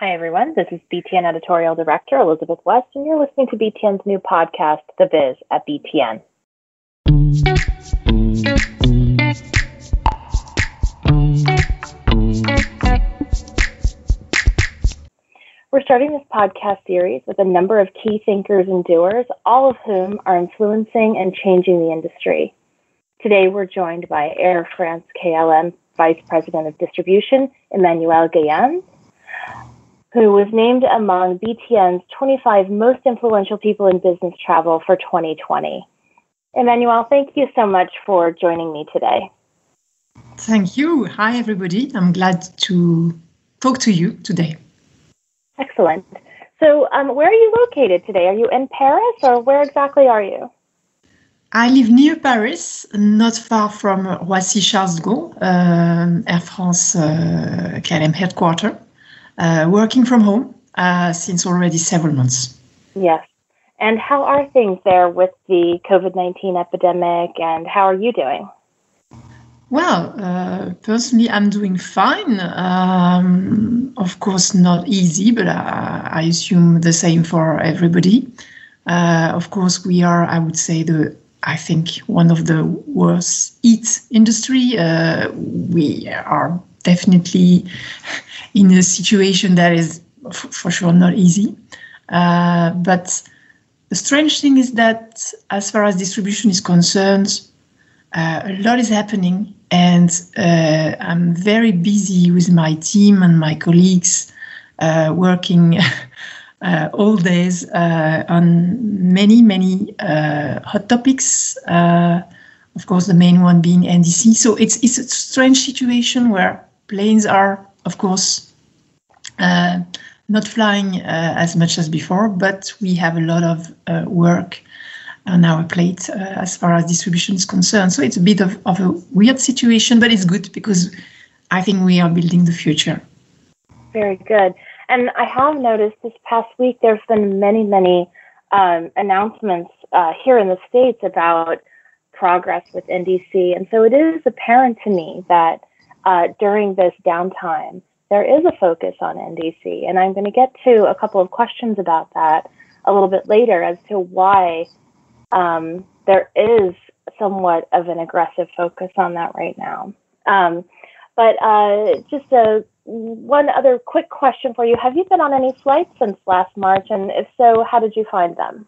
Hi, everyone. This is BTN Editorial Director Elizabeth West, and you're listening to BTN's new podcast, The Biz at BTN. We're starting this podcast series with a number of key thinkers and doers, all of whom are influencing and changing the industry. Today, we're joined by Air France KLM Vice President of Distribution, Emmanuelle Gailland, who was named among BTN's 25 most influential people in business travel for 2020. Emmanuelle, thank you so much for joining me today. Thank you. Hi, everybody. I'm glad to talk to you today. Excellent. So, um, where are you located today? Are you in Paris or where exactly are you? I live near Paris, not far from Roissy Charles de Gaulle, uh, Air France uh, KLM headquarters uh, working from home uh, since already several months. Yes. And how are things there with the COVID 19 epidemic, and how are you doing? Well, uh, personally, I'm doing fine. Um, of course, not easy, but I, I, assume the same for everybody. Uh, of course, we are, I would say, the I think one of the worst eat industry. Uh, we are definitely in a situation that is f- for sure not easy. Uh, but the strange thing is that, as far as distribution is concerned, uh, a lot is happening, and uh, I'm very busy with my team and my colleagues uh, working. Uh, all days uh, on many, many hot topics. of course, the main one being NDC. So it's it's a strange situation where planes are, of course, uh, not flying uh, as much as before, but we have a lot of uh, work on our plate uh, as far as distribution is concerned. So it's a bit of, of a weird situation, but it's good because I think we are building the future. Very good. And I have noticed this past week there's been many, many um, announcements uh, here in the States about progress with NDC. And so it is apparent to me that uh, during this downtime, there is a focus on NDC. And I'm going to get to a couple of questions about that a little bit later as to why um, there is somewhat of an aggressive focus on that right now. Um, but uh, just a one other quick question for you: Have you been on any flights since last March, and if so, how did you find them?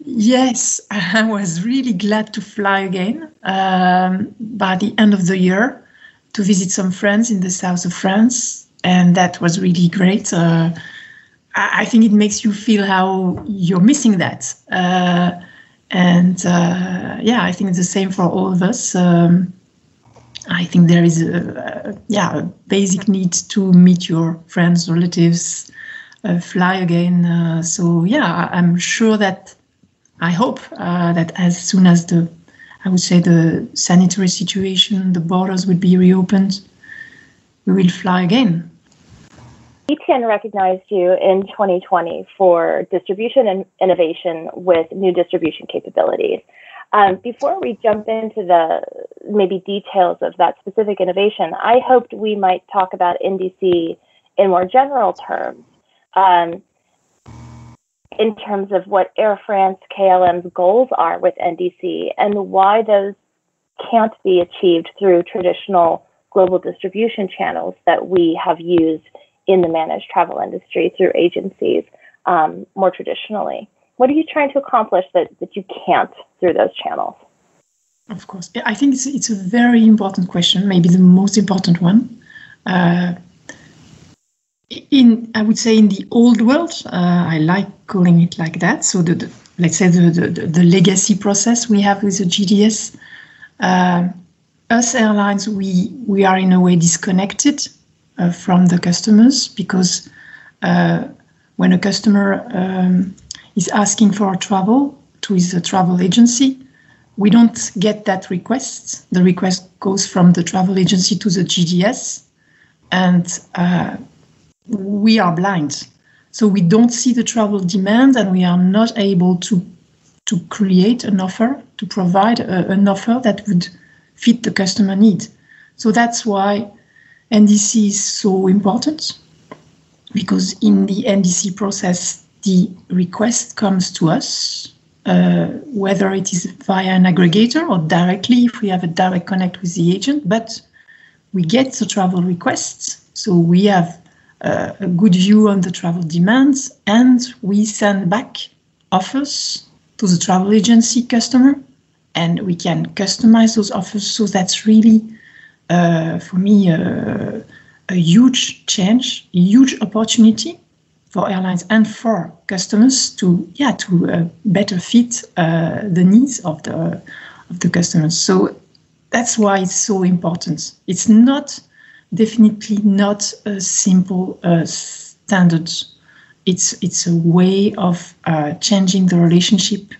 Yes, I was really glad to fly again um, by the end of the year to visit some friends in the south of France, and that was really great. Uh, I, think it makes you feel how you're missing that, uh, and uh, yeah, I think it's the same for all of us. Um, I think there is a, yeah a basic need to meet your friends, relatives, uh, fly again. Uh, so yeah, I'm sure that I hope that as soon as the I would say the sanitary situation, the borders would be reopened, we will fly again. BTN recognized you in 2020 for distribution and innovation with new distribution capabilities. Um, before we jump into the maybe details of that specific innovation, I hoped we might talk about NDC in more general terms. Um, in terms of what Air France KLM's goals are with NDC and why those can't be achieved through traditional global distribution channels that we have used in the managed travel industry through agencies um, more traditionally. What are you trying to accomplish that, that you can't through those channels? Of course. I think it's, it's a very important question, maybe the most important one. Uh, in I would say in the old world, uh, I like calling it like that. So the, the let's say the, the, the legacy process we have with the GDS. Uh, us airlines, we we are in a way disconnected uh, from the customers because uh, when a customer um, is asking for travel to his travel agency, we don't get that request. The request goes from the travel agency to the GDS, and uh, we are blind. So we don't see the travel demand and we are not able to, to create an offer, to provide a, an offer that would fit the customer need. So that's why NDC is so important. because in the NDC process, the request comes to us, uh, whether it is via an aggregator or directly if we have a direct connect with the agent, but we get the travel requests. So we have a good view on the travel demands and we send back offers to the travel agency customer and we can customize those offers. So that's really, uh, for me, uh, a huge change, a huge opportunity for airlines and for customers to yeah to uh, better fit uh, the needs of the of the customers. So that's why it's so important. It's not definitely not a simple uh, standard. It's it's a way of uh, changing the relationship,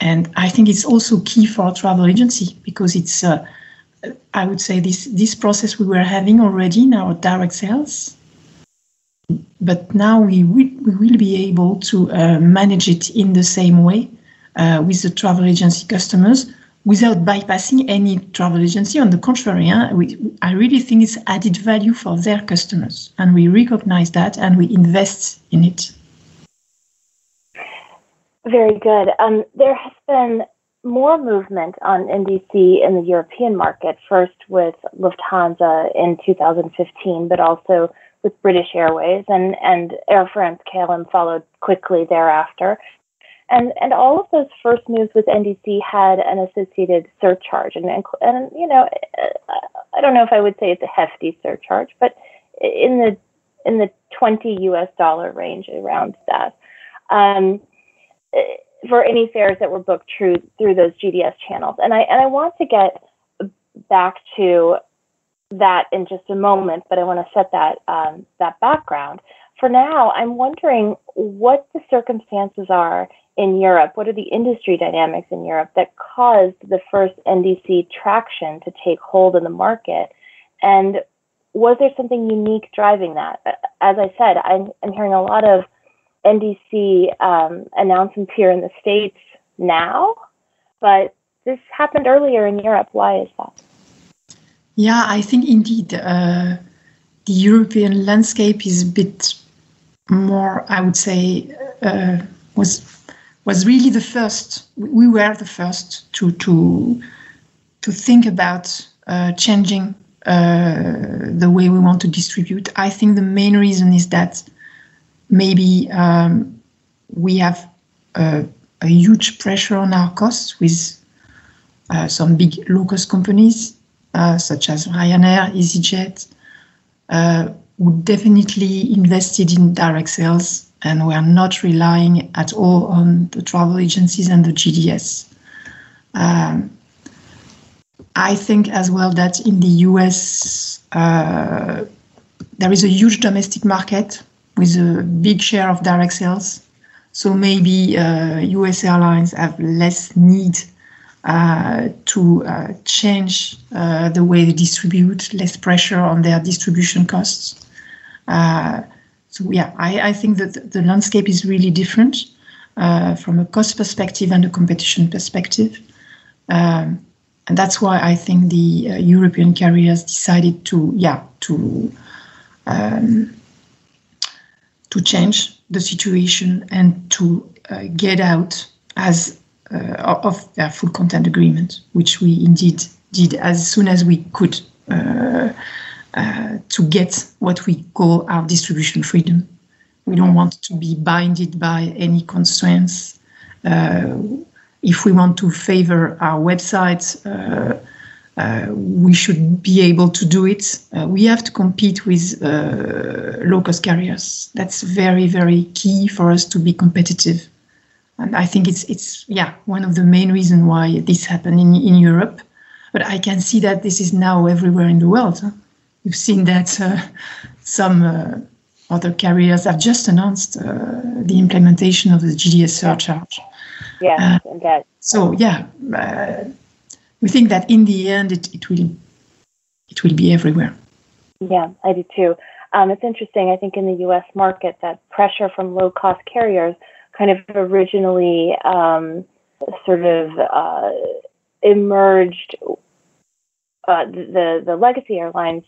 and I think it's also key for a travel agency because it's. Uh, I would say this this process we were having already in our direct sales, but now we will, we will be able to uh, manage it in the same way uh, with the travel agency customers without bypassing any travel agency. On the contrary, we, I really think it's added value for their customers, and we recognize that and we invest in it. Very good. Um, there has been more movement on NDC in the European market, first with Lufthansa in 2015, but also with British Airways and, and Air France KLM followed quickly thereafter. And, and all of those first moves with NDC had an associated surcharge. And, and, you know, I don't know if I would say it's a hefty surcharge, but in the, in the 20 US dollar range around that. Um, for any fares that were booked through through those GDS channels. And I and I want to get back to that in just a moment, but I want to set that um, that background. For now, I'm wondering what the circumstances are in Europe. What are the industry dynamics in Europe that caused the first NDC traction to take hold in the market? And was there something unique driving that? As I said, I'm, I'm hearing a lot of NDC um, announcements here in the States now, but this happened earlier in Europe. Why is that? Yeah, I think indeed uh, the European landscape is a bit more, I would say, uh, was was really the first. We were the first to to to think about uh, changing uh, the way we want to distribute. I think the main reason is that maybe um, we have a, a, huge pressure on our costs with uh, some big low-cost companies uh, such as Ryanair, EasyJet, who definitely invested in direct sales and were not relying at all on the travel agencies and the GDS. Um, I think as well that in the US, uh, there is a huge domestic market with a big share of direct sales. So maybe uh, US airlines have less need uh, to uh, change uh, the way they distribute, less pressure on their distribution costs. Uh, so yeah, I, I, think that the landscape is really different uh, from a cost perspective and a competition perspective. Um, and that's why I think the European carriers decided to, yeah, to um, to change the situation and to uh, get out as uh, of their full content agreement, which we indeed did as soon as we could uh, uh, to get what we call our distribution freedom. We don't want to be binded by any constraints. Uh, if we want to favor our websites, uh, uh, we should be able to do it. Uh, we have to compete with low cost carriers. That's very, very key for us to be competitive. And I think it's, it's yeah, one of the main reasons why this happened in, in Europe. But I can see that this is now everywhere in the world. Huh? You've seen that uh, some uh, other carriers have just announced uh, the implementation of the GDS surcharge. Yeah, uh, So yeah, we think that in the end it, it will it will be everywhere. Yeah, I do too. Um, it's interesting. I think in the U.S. market, that pressure from low cost carriers kind of originally um, sort of uh, emerged. Uh, the the legacy airlines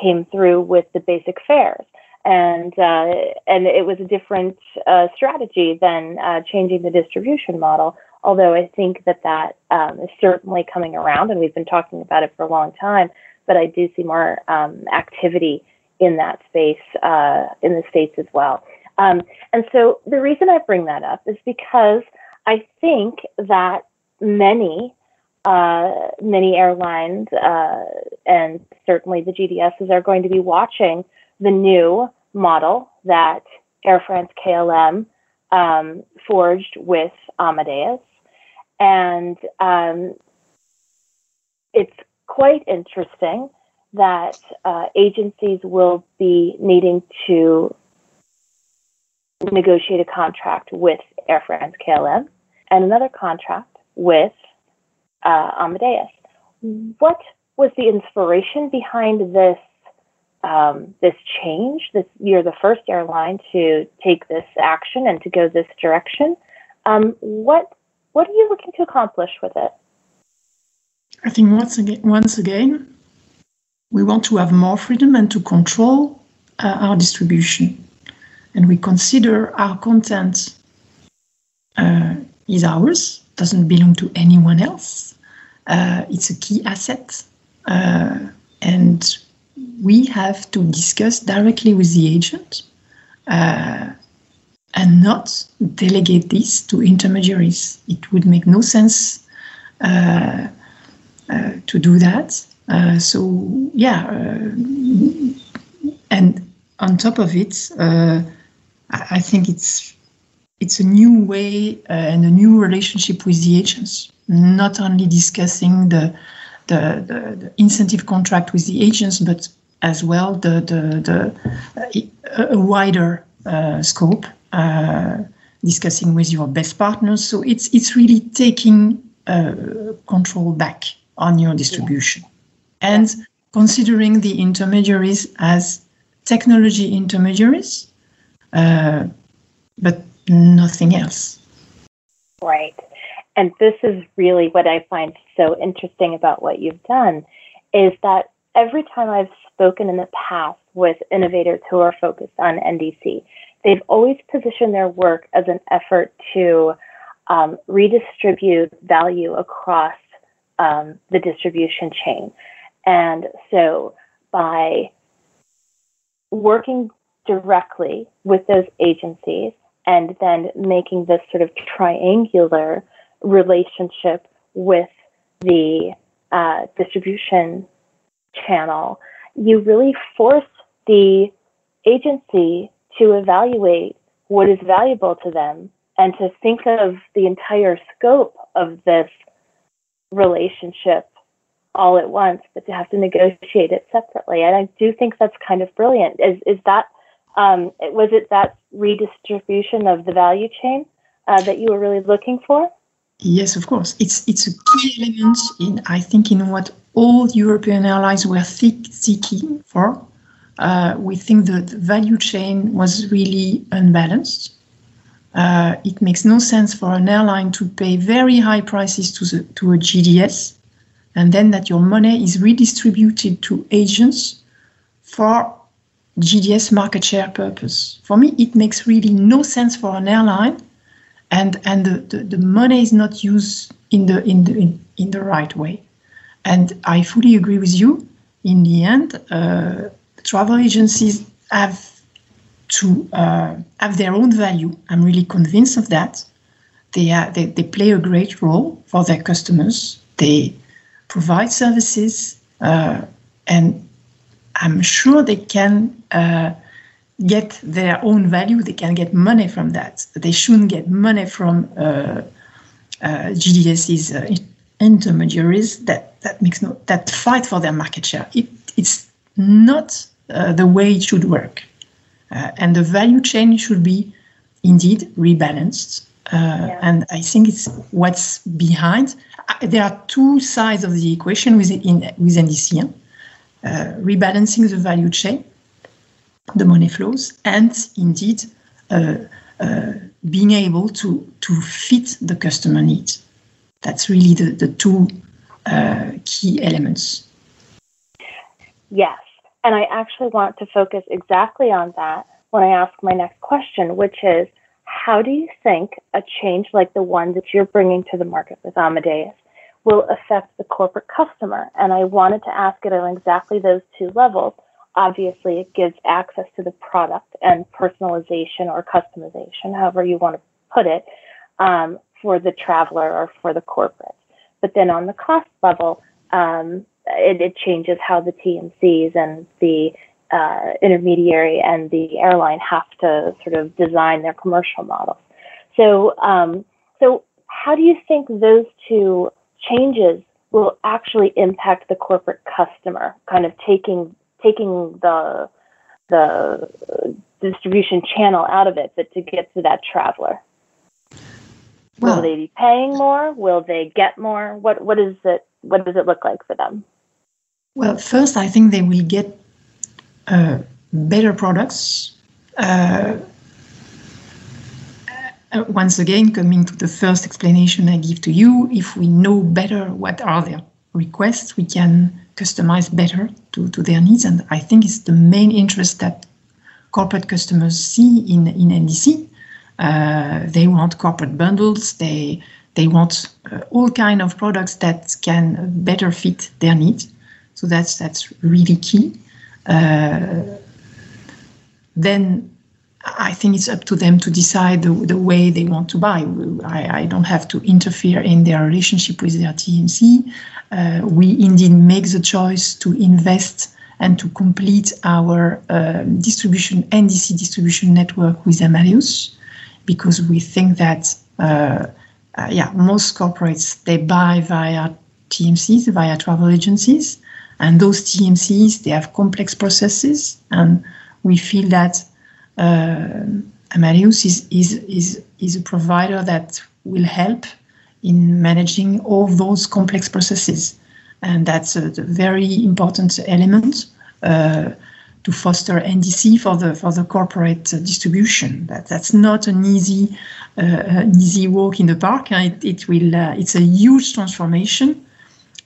came through with the basic fares, and uh, and it was a different uh, strategy than uh, changing the distribution model. Although I think that that um, is certainly coming around, and we've been talking about it for a long time. But I do see more um, activity in that space uh, in the states as well. Um, and so the reason I bring that up is because I think that many uh, many airlines uh, and certainly the GDSs are going to be watching the new model that Air France KLM um, forged with Amadeus. And um, it's quite interesting that uh, agencies will be needing to negotiate a contract with Air France KLM and another contract with uh, Amadeus. What was the inspiration behind this um, this change. This you're the first airline to take this action and to go this direction. Um, what what are you looking to accomplish with it? I think once again, once again, we want to have more freedom and to control uh, our distribution, and we consider our content uh, is ours, doesn't belong to anyone else. Uh, it's a key asset, uh, and we have to discuss directly with the agent uh, and not delegate this to intermediaries. It would make no sense uh, uh, to do that. Uh, so, yeah, and on top of it, I think it's it's a new way and a new relationship with the agents. Not only discussing the the, the, the, incentive contract with the agents, but as well the the, the uh, a wider uh, scope, uh, discussing with your best partners. So it's it's really taking uh, control back on your distribution, yeah. and considering the intermediaries as technology intermediaries, uh, but nothing else. Right. And this is really what I find so interesting about what you've done is that every time I've spoken in the past with innovators who are focused on NDC. They've always positioned their work as an effort to um, redistribute value across um, the distribution chain. And so by working directly with those agencies and then making this sort of triangular relationship with the uh, distribution channel, you really force the agency to evaluate what is valuable to them and to think of the entire scope of this relationship all at once, but to have to negotiate it separately. And I do think that's kind of brilliant. Is is that um, was it that redistribution of the value chain uh, that you were really looking for? Yes, of course. It's it's a key element in I think in what all European airlines were seeking for. Uh, we think that the value chain was really unbalanced. Uh, it makes no sense for an airline to pay very high prices to, the, to a GDS and then that your money is redistributed to agents for GDS market share purpose. For me, it makes really no sense for an airline and, and the, the, the money is not used in the, in, the, in, in the right way. And I fully agree with you. In the end, uh, travel agencies have to uh, have their own value. I'm really convinced of that. They, are, they, they play a great role for their customers. They provide services, uh, and I'm sure they can uh, get their own value. They can get money from that. They shouldn't get money from uh, uh GDS's uh, intermediaries that that makes no that fight for their market share. It, it's not uh, the way it should work, uh, and the value chain should be indeed rebalanced. Uh, yeah. And I think it's what's behind. There are two sides of the equation within with NDC: rebalancing the value chain, the money flows, and indeed uh, being able to to fit the customer needs. That's really the, the two uh, key elements. Yes. And I actually want to focus exactly on that when I ask my next question, which is how do you think a change like the one that you're bringing to the market with Amadeus will affect the corporate customer? And I wanted to ask it on exactly those two levels. Obviously, it gives access to the product and personalization or customization, however you want to put it, um, for the traveler or for the corporate. But then on the cost level, um, it, it, changes how the TMCs and the uh, intermediary and the airline have to sort of design their commercial models. So, um, so how do you think those two changes will actually impact the corporate customer? Kind of taking taking the the distribution channel out of it, but to get to that traveler. Well, will they be paying more? Will they get more? What what is it? What does it look like for them? Well, first, I think they will get uh, better products. Uh, uh, once again, coming to the first explanation I give to you, if we know better what are their requests, we can customize better to, to their needs. And I think it's the main interest that corporate customers see in, in NDC. Uh, they want corporate bundles. They they want uh, all kind of products that can better fit their needs. So that's that's really key. Uh, then I think it's up to them to decide the, the way they want to buy. I, I, don't have to interfere in their relationship with their TMC. Uh, we indeed make the choice to invest and to complete our uh, distribution NDC distribution network with Amadeus because we think that uh, uh, yeah most corporates they buy via TMCs via travel agencies and those TMCs they have complex processes and we feel that Amadeus is, is, is, is a provider that will help in managing all those complex processes. And that's a, very important element uh, to foster NDC for the for the corporate uh, distribution. That that's not an easy uh, an easy walk in the park. It, it will uh, it's a huge transformation,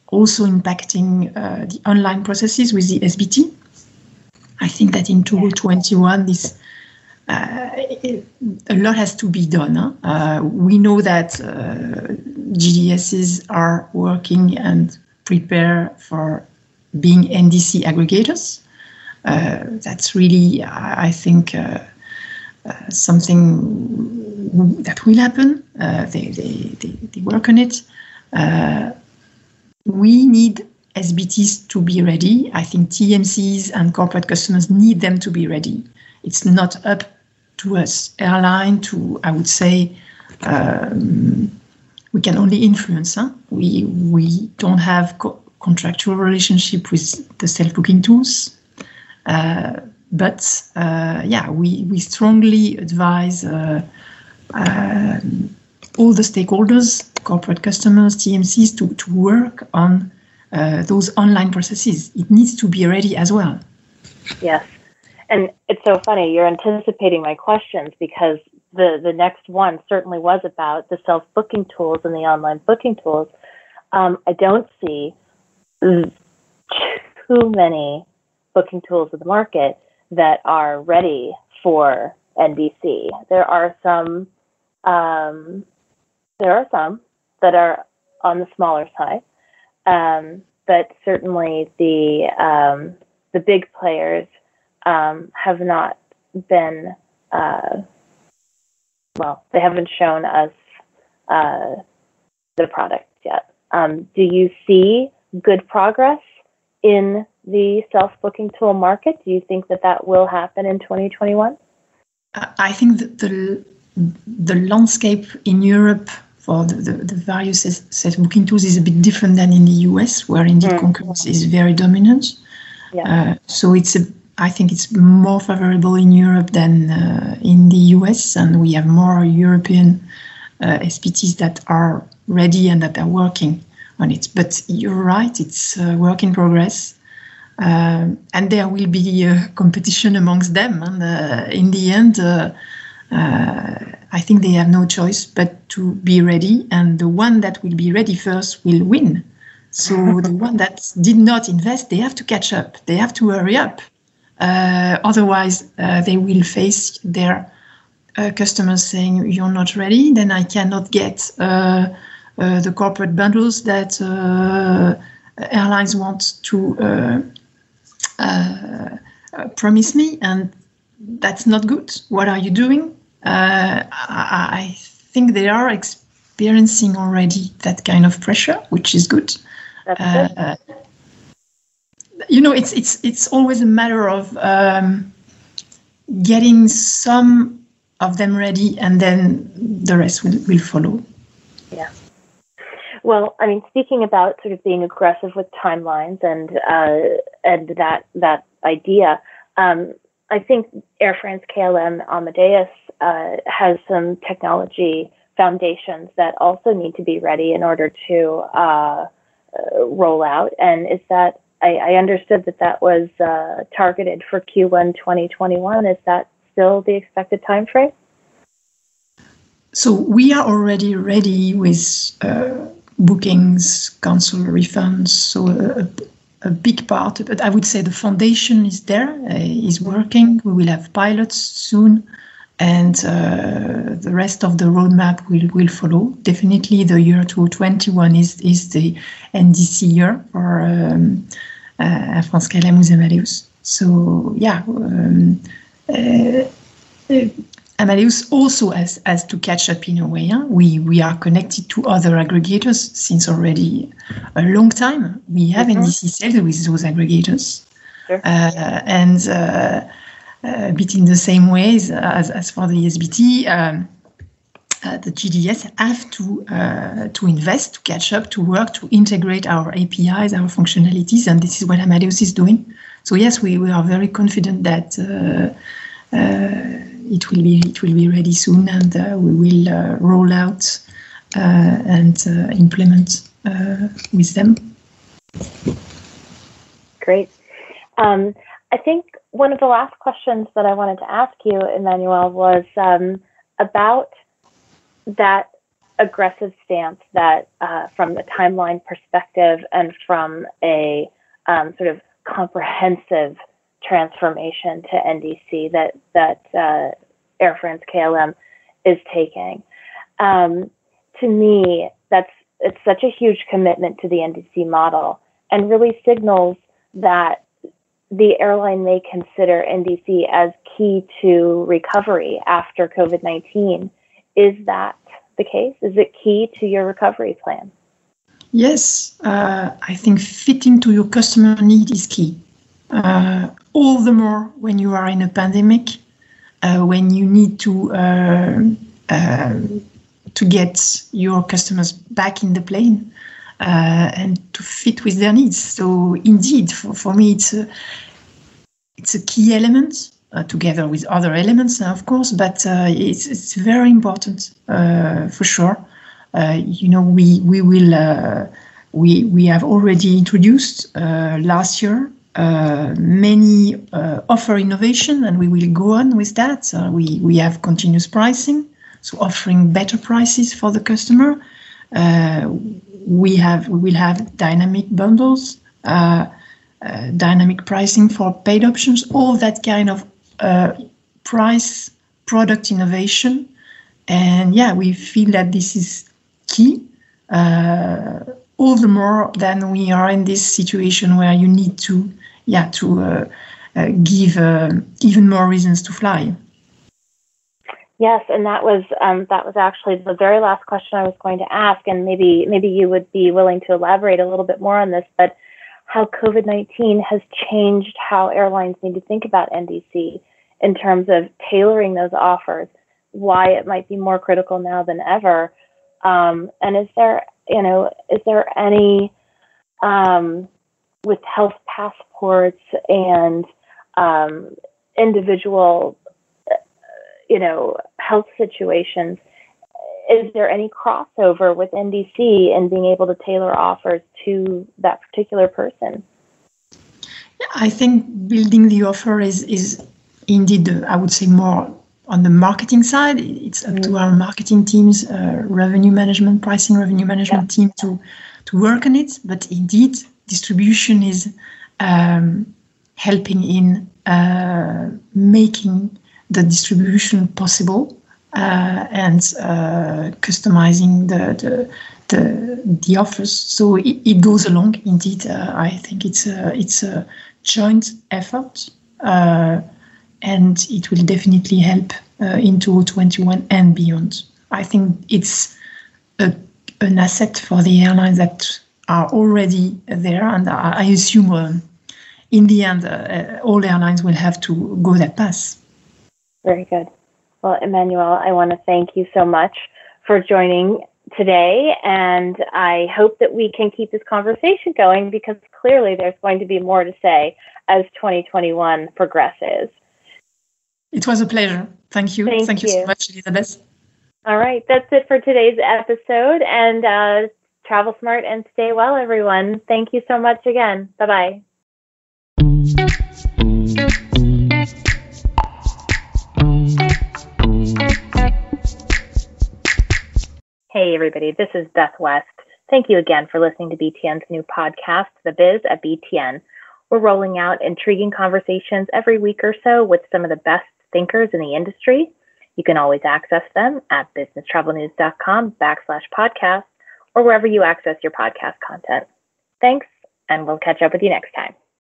also impacting uh, the online processes with the SBT. I think that in 2021 this uh, a lot has to be done. Huh? Uh, we know that uh, GDSs are working and prepare for being NDC aggregators. Uh, that's really, I think, uh, uh, something that will happen. They, they, they, they, work on it. we need SBTs to be ready. I think TMCs and corporate customers need them to be ready. It's not up to us airline to I would say um, we can only influence. Huh? We we don't have co- contractual relationship with the self booking tools, uh, but uh, yeah, we we strongly advise. Uh, um, all the stakeholders, corporate customers, TMCs, to, to work on uh, those online processes. It needs to be ready as well. Yes. And it's so funny, you're anticipating my questions because the, the next one certainly was about the self booking tools and the online booking tools. Um, I don't see too many booking tools in the market that are ready for NDC There are some, um, there are some that are on the smaller side, um, but certainly the um, the big players um, have not been, uh, well, they haven't shown us uh, the product yet. Um, do you see good progress in the self booking tool market? Do you think that that will happen in 2021? I think that the, the landscape in Europe for the, the, the various self booking tools is a bit different than in the US, where indeed mm. concurrence is very dominant. Yeah. Uh, so it's a I think it's more favorable in Europe than uh, in the US, and we have more European uh, SBTs that are ready and that are working on it. But you're right, it's a work in progress. Um, and there will be uh, competition amongst them. And uh, in the end, uh, uh, I think they have no choice but to be ready. And the one that will be ready first will win. So the one that did not invest, they have to catch up. They have to hurry up. Uh, otherwise, uh, they will face their uh, customers saying, "You're not ready." Then I cannot get uh, uh, the corporate bundles that uh, airlines want to promise me, and that's not good. What are you doing? I, I think they are experiencing already that kind of pressure, which is good. Uh, you know, it's it's it's always a matter of um, getting some of them ready, and then the rest will, will follow. Yeah. Well, I mean, speaking about sort of being aggressive with timelines and uh, and that that idea, um, I think Air France KLM Amadeus uh, has some technology foundations that also need to be ready in order to uh, uh, roll out. And is that I, I understood that that was uh, targeted for Q1 2021. Is that still the expected time frame? So we are already ready with uh, bookings, cancel refunds. So a, a, big part, but I would say the foundation is there, uh, is working. We will have pilots soon and uh, the rest of the roadmap will, will follow. Definitely, the year 2021 is, is the NDC year for um, uh, KLM with Amadeus. So, yeah, um, uh, uh, Amadeus also has, has to catch up in a way. Huh? We, we are connected to other aggregators since already a long time. We have mm-hmm. NDC sales with those aggregators. Sure. Uh, and uh, a bit in the same ways as, as for the SBT. Um, uh, the GDS have to uh, to invest, to catch up, to work, to integrate our APIs, our functionalities, and this is what Amadeus is doing. So yes, we, we are very confident that uh, uh it will be it will be ready soon, and uh, we will roll out and implement with them. Great. Um, I think one of the last questions that I wanted to ask you, Emmanuelle, was um, about that aggressive stance that, uh, from the timeline perspective and from a um, sort of comprehensive transformation to NDC that that uh, Air France KLM is taking. Um, to me, that's it's such a huge commitment to the NDC model, and really signals that the airline may consider NDC as key to recovery after COVID 19. Is that the case? Is it key to your recovery plan? Yes, uh, I think fitting to your customer need is key. Uh, all the more when you are in a pandemic, uh, when you need to uh, uh, to get your customers back in the plane uh, and to fit with their needs. So indeed, for, for me, it's a, it's a key element together with other elements, uh, of course, but uh, it's, it's very important uh, for sure. Uh, you know, we we will we we have already introduced last year many offer innovation, and we will go on with that. we we have continuous pricing, so offering better prices for the customer. we have we will have dynamic bundles. Uh, dynamic pricing for paid options, all that kind of uh, price product innovation. And yeah, we feel that this is key. Uh, all the more than we are in this situation where you need to, yeah, to uh, uh, give uh, even more reasons to fly. Yes, and that was um, that was actually the very last question I was going to ask, and maybe maybe you would be willing to elaborate a little bit more on this. But how COVID 19 has changed how airlines need to think about NDC in terms of tailoring those offers, why it might be more critical now than ever. Um, and is there, you know, is there any, um, with health passports and um, individual, you know, health situations, is there any crossover with NDC and being able to tailor offers to that particular person? I think building the offer is is indeed, I would say, more on the marketing side. It's up mm-hmm. to our marketing teams, uh, revenue management, pricing revenue management yeah. team to to work on it. But indeed, distribution is um, helping in uh, making the distribution possible uh, and uh, customizing the, the the, the offers. So it, it goes along. Indeed, uh, I think it's a, it's a joint effort, uh, and it will definitely help uh, in 2021 and beyond. I think it's a, an asset for the airlines that are already there, and I assume uh, in the end, uh, all airlines will have to go that path. Very good. Well, Emmanuelle, I want to thank you so much for joining today. And I hope that we can keep this conversation going because clearly there's going to be more to say as 2021 progresses. It was a pleasure. Thank you. Thank, Thank you. you so much, Elizabeth. All right. That's it for today's episode. And uh, travel smart and stay well, everyone. Thank you so much again. Bye bye. Hey, everybody, this is Beth West. Thank you again for listening to BTN's new podcast, The Biz at BTN. We're rolling out intriguing conversations every week or so with some of the best thinkers in the industry. You can always access them at businesstravelnews.com backslash podcast or wherever you access your podcast content. Thanks, and we'll catch up with you next time.